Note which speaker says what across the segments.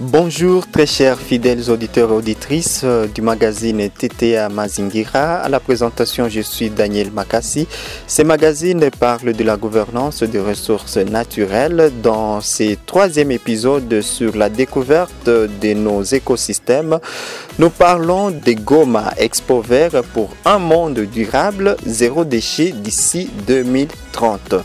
Speaker 1: Bonjour très chers fidèles auditeurs et auditrices euh, du magazine TTA Mazingira. À la présentation, je suis Daniel Makassi. Ce magazine parle de la gouvernance des ressources naturelles. Dans ces troisième épisode sur la découverte de nos écosystèmes, nous parlons des Goma Expo Vert pour un monde durable, zéro déchet d'ici 2030.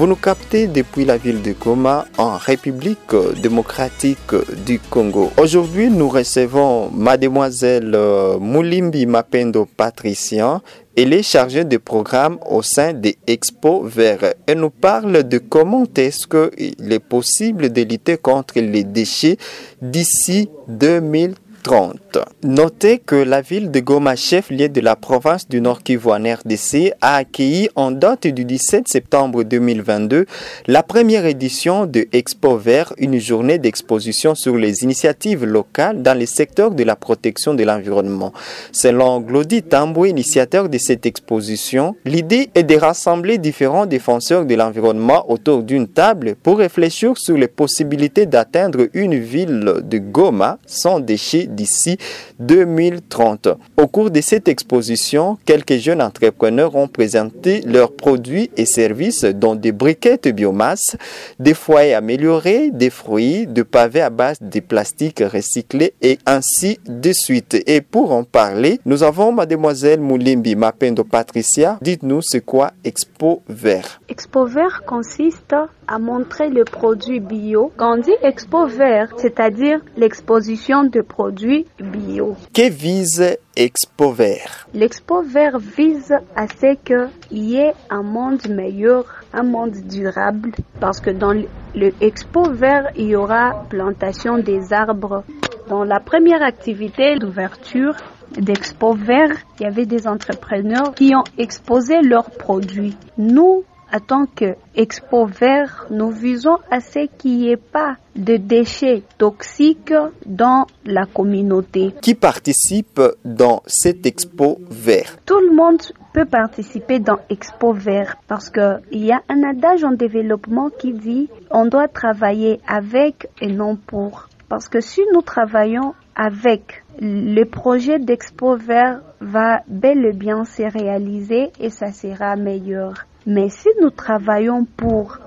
Speaker 1: Vous nous captez depuis la ville de Goma en République démocratique du Congo. Aujourd'hui, nous recevons mademoiselle euh, Moulimbi Mapendo Patricien. Elle est chargée de programme au sein des Expo Verts. Elle nous parle de comment est-ce qu'il est possible de lutter contre les déchets d'ici 2030. 30. Notez que la ville de Goma, chef-lieu de la province du Nord Kivu en RDC, a accueilli en date du 17 septembre 2022 la première édition de Expo Vert, une journée d'exposition sur les initiatives locales dans les secteurs de la protection de l'environnement. Selon Glody Tambou, initiateur de cette exposition, l'idée est de rassembler différents défenseurs de l'environnement autour d'une table pour réfléchir sur les possibilités d'atteindre une ville de Goma sans déchets d'ici 2030. Au cours de cette exposition, quelques jeunes entrepreneurs ont présenté leurs produits et services dont des briquettes biomasse, des foyers améliorés, des fruits, de pavés à base de plastique recyclé et ainsi de suite. Et pour en parler, nous avons mademoiselle Moulimbi Mapendo Patricia. Dites-nous c'est quoi Expo Vert?
Speaker 2: Expo Vert consiste à montrer le produit bio. Quand on dit Expo Vert, c'est-à-dire l'exposition de produits bio.
Speaker 1: Que vise Expo Vert?
Speaker 2: L'Expo Vert vise à ce qu'il y ait un monde meilleur, un monde durable, parce que dans le Expo Vert, il y aura plantation des arbres. Dans la première activité d'ouverture, d'Expo Vert, il y avait des entrepreneurs qui ont exposé leurs produits. Nous, en tant qu'Expo Vert, nous visons à ce qu'il n'y ait pas de déchets toxiques dans la communauté.
Speaker 1: Qui participe dans cette Expo Vert?
Speaker 2: Tout le monde peut participer dans Expo Vert parce qu'il y a un adage en développement qui dit on doit travailler avec et non pour. Parce que si nous travaillons avec, le projet d'Expo Vert va bel et bien se réaliser et ça sera meilleur. Mais si nous travaillons pour,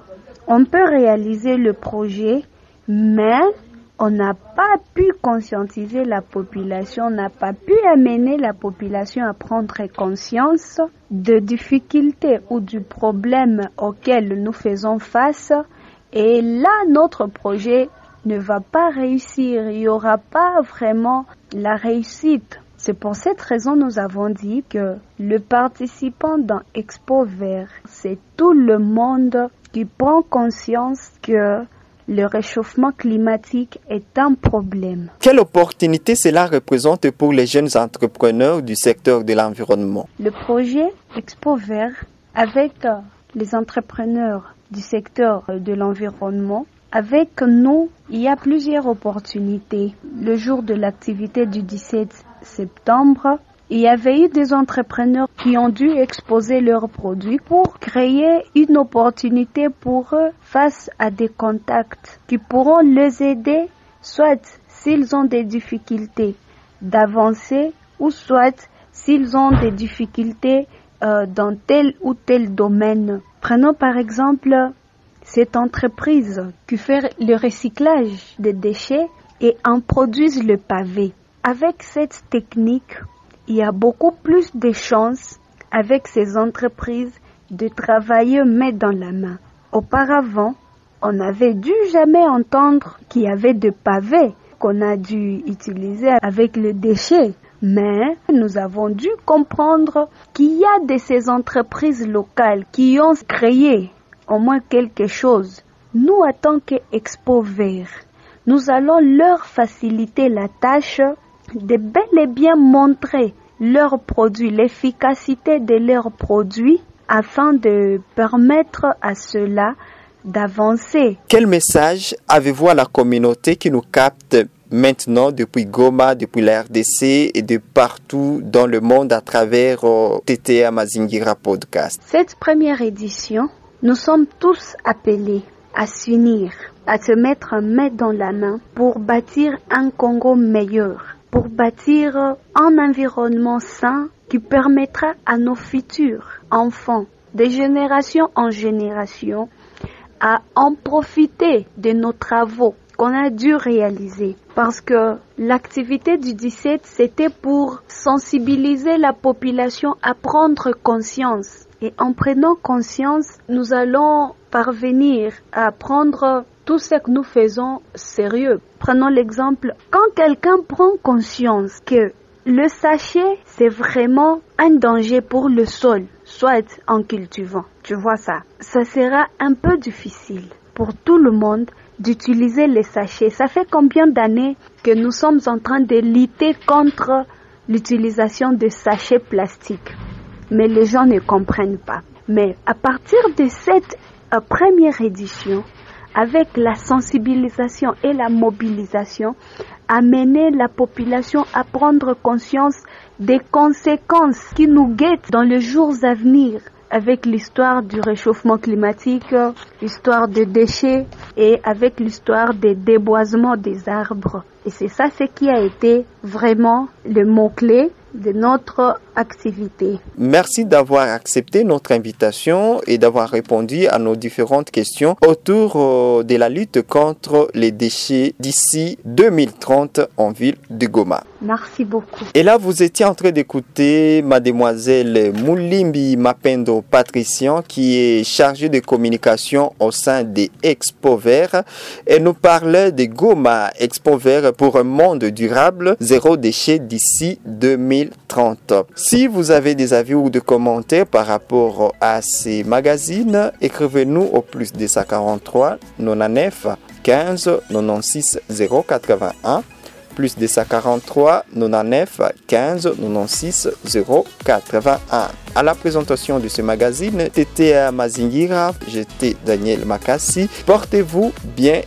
Speaker 2: on peut réaliser le projet, mais on n'a pas pu conscientiser la population, on n'a pas pu amener la population à prendre conscience de difficultés ou du problème auquel nous faisons face. Et là, notre projet ne va pas réussir, il n'y aura pas vraiment la réussite. C'est pour cette raison nous avons dit que le participant dans Expo Vert, c'est tout le monde qui prend conscience que le réchauffement climatique est un problème.
Speaker 1: Quelle opportunité cela représente pour les jeunes entrepreneurs du secteur de l'environnement?
Speaker 2: Le projet Expo Vert, avec les entrepreneurs du secteur de l'environnement, avec nous, il y a plusieurs opportunités. Le jour de l'activité du 17 septembre, il y avait eu des entrepreneurs qui ont dû exposer leurs produits pour créer une opportunité pour eux face à des contacts qui pourront les aider, soit s'ils ont des difficultés d'avancer ou soit s'ils ont des difficultés euh, dans tel ou tel domaine. Prenons par exemple cette entreprise qui fait le recyclage des déchets et en produisent le pavé. Avec cette technique, il y a beaucoup plus de chances avec ces entreprises de travailler main dans la main. Auparavant, on avait dû jamais entendre qu'il y avait de pavés qu'on a dû utiliser avec le déchet. Mais nous avons dû comprendre qu'il y a de ces entreprises locales qui ont créé au moins quelque chose. Nous, en tant qu'Expo Vert, nous allons leur faciliter la tâche de bel et bien montrer leurs produits, l'efficacité de leurs produits afin de permettre à cela d'avancer.
Speaker 1: Quel message avez-vous à la communauté qui nous capte maintenant depuis Goma, depuis la RDC et de partout dans le monde à travers euh, TTA Mazingira Podcast?
Speaker 2: Cette première édition, nous sommes tous appelés à s'unir, à se mettre main dans la main pour bâtir un Congo meilleur, pour bâtir un environnement sain qui permettra à nos futurs enfants, de génération en génération, à en profiter de nos travaux qu'on a dû réaliser. Parce que l'activité du 17, c'était pour sensibiliser la population à prendre conscience. Et en prenant conscience, nous allons parvenir à prendre tout ce que nous faisons sérieux. Prenons l'exemple, quand quelqu'un prend conscience que le sachet, c'est vraiment un danger pour le sol, soit en cultivant. Tu vois ça. Ça sera un peu difficile pour tout le monde d'utiliser les sachets. Ça fait combien d'années que nous sommes en train de lutter contre l'utilisation de sachets plastiques? Mais les gens ne comprennent pas. Mais à partir de cette euh, première édition, avec la sensibilisation et la mobilisation, amener la population à prendre conscience des conséquences qui nous guettent dans les jours à venir avec l'histoire du réchauffement climatique, l'histoire des déchets et avec l'histoire des déboisements des arbres. Et c'est ça ce qui a été vraiment le mot-clé de notre activité.
Speaker 1: Merci d'avoir accepté notre invitation et d'avoir répondu à nos différentes questions autour euh, de la lutte contre les déchets d'ici 2030 en ville de Goma.
Speaker 2: Merci beaucoup.
Speaker 1: Et là, vous étiez en train d'écouter mademoiselle Moulimbi Mapendo Patrician qui est chargée de communication au sein des Expo Verts. Elle nous parlait de Goma Expo Vert pour un monde durable, zéro déchet d'ici 2030. Si vous avez des avis ou des commentaires par rapport à ces magazines, écrivez-nous au plus 243 99 15 96 081 plus 243 99 15 96 081. À la présentation de ce magazine, c'était Mazingira, j'étais Daniel Makassi. Portez-vous bien.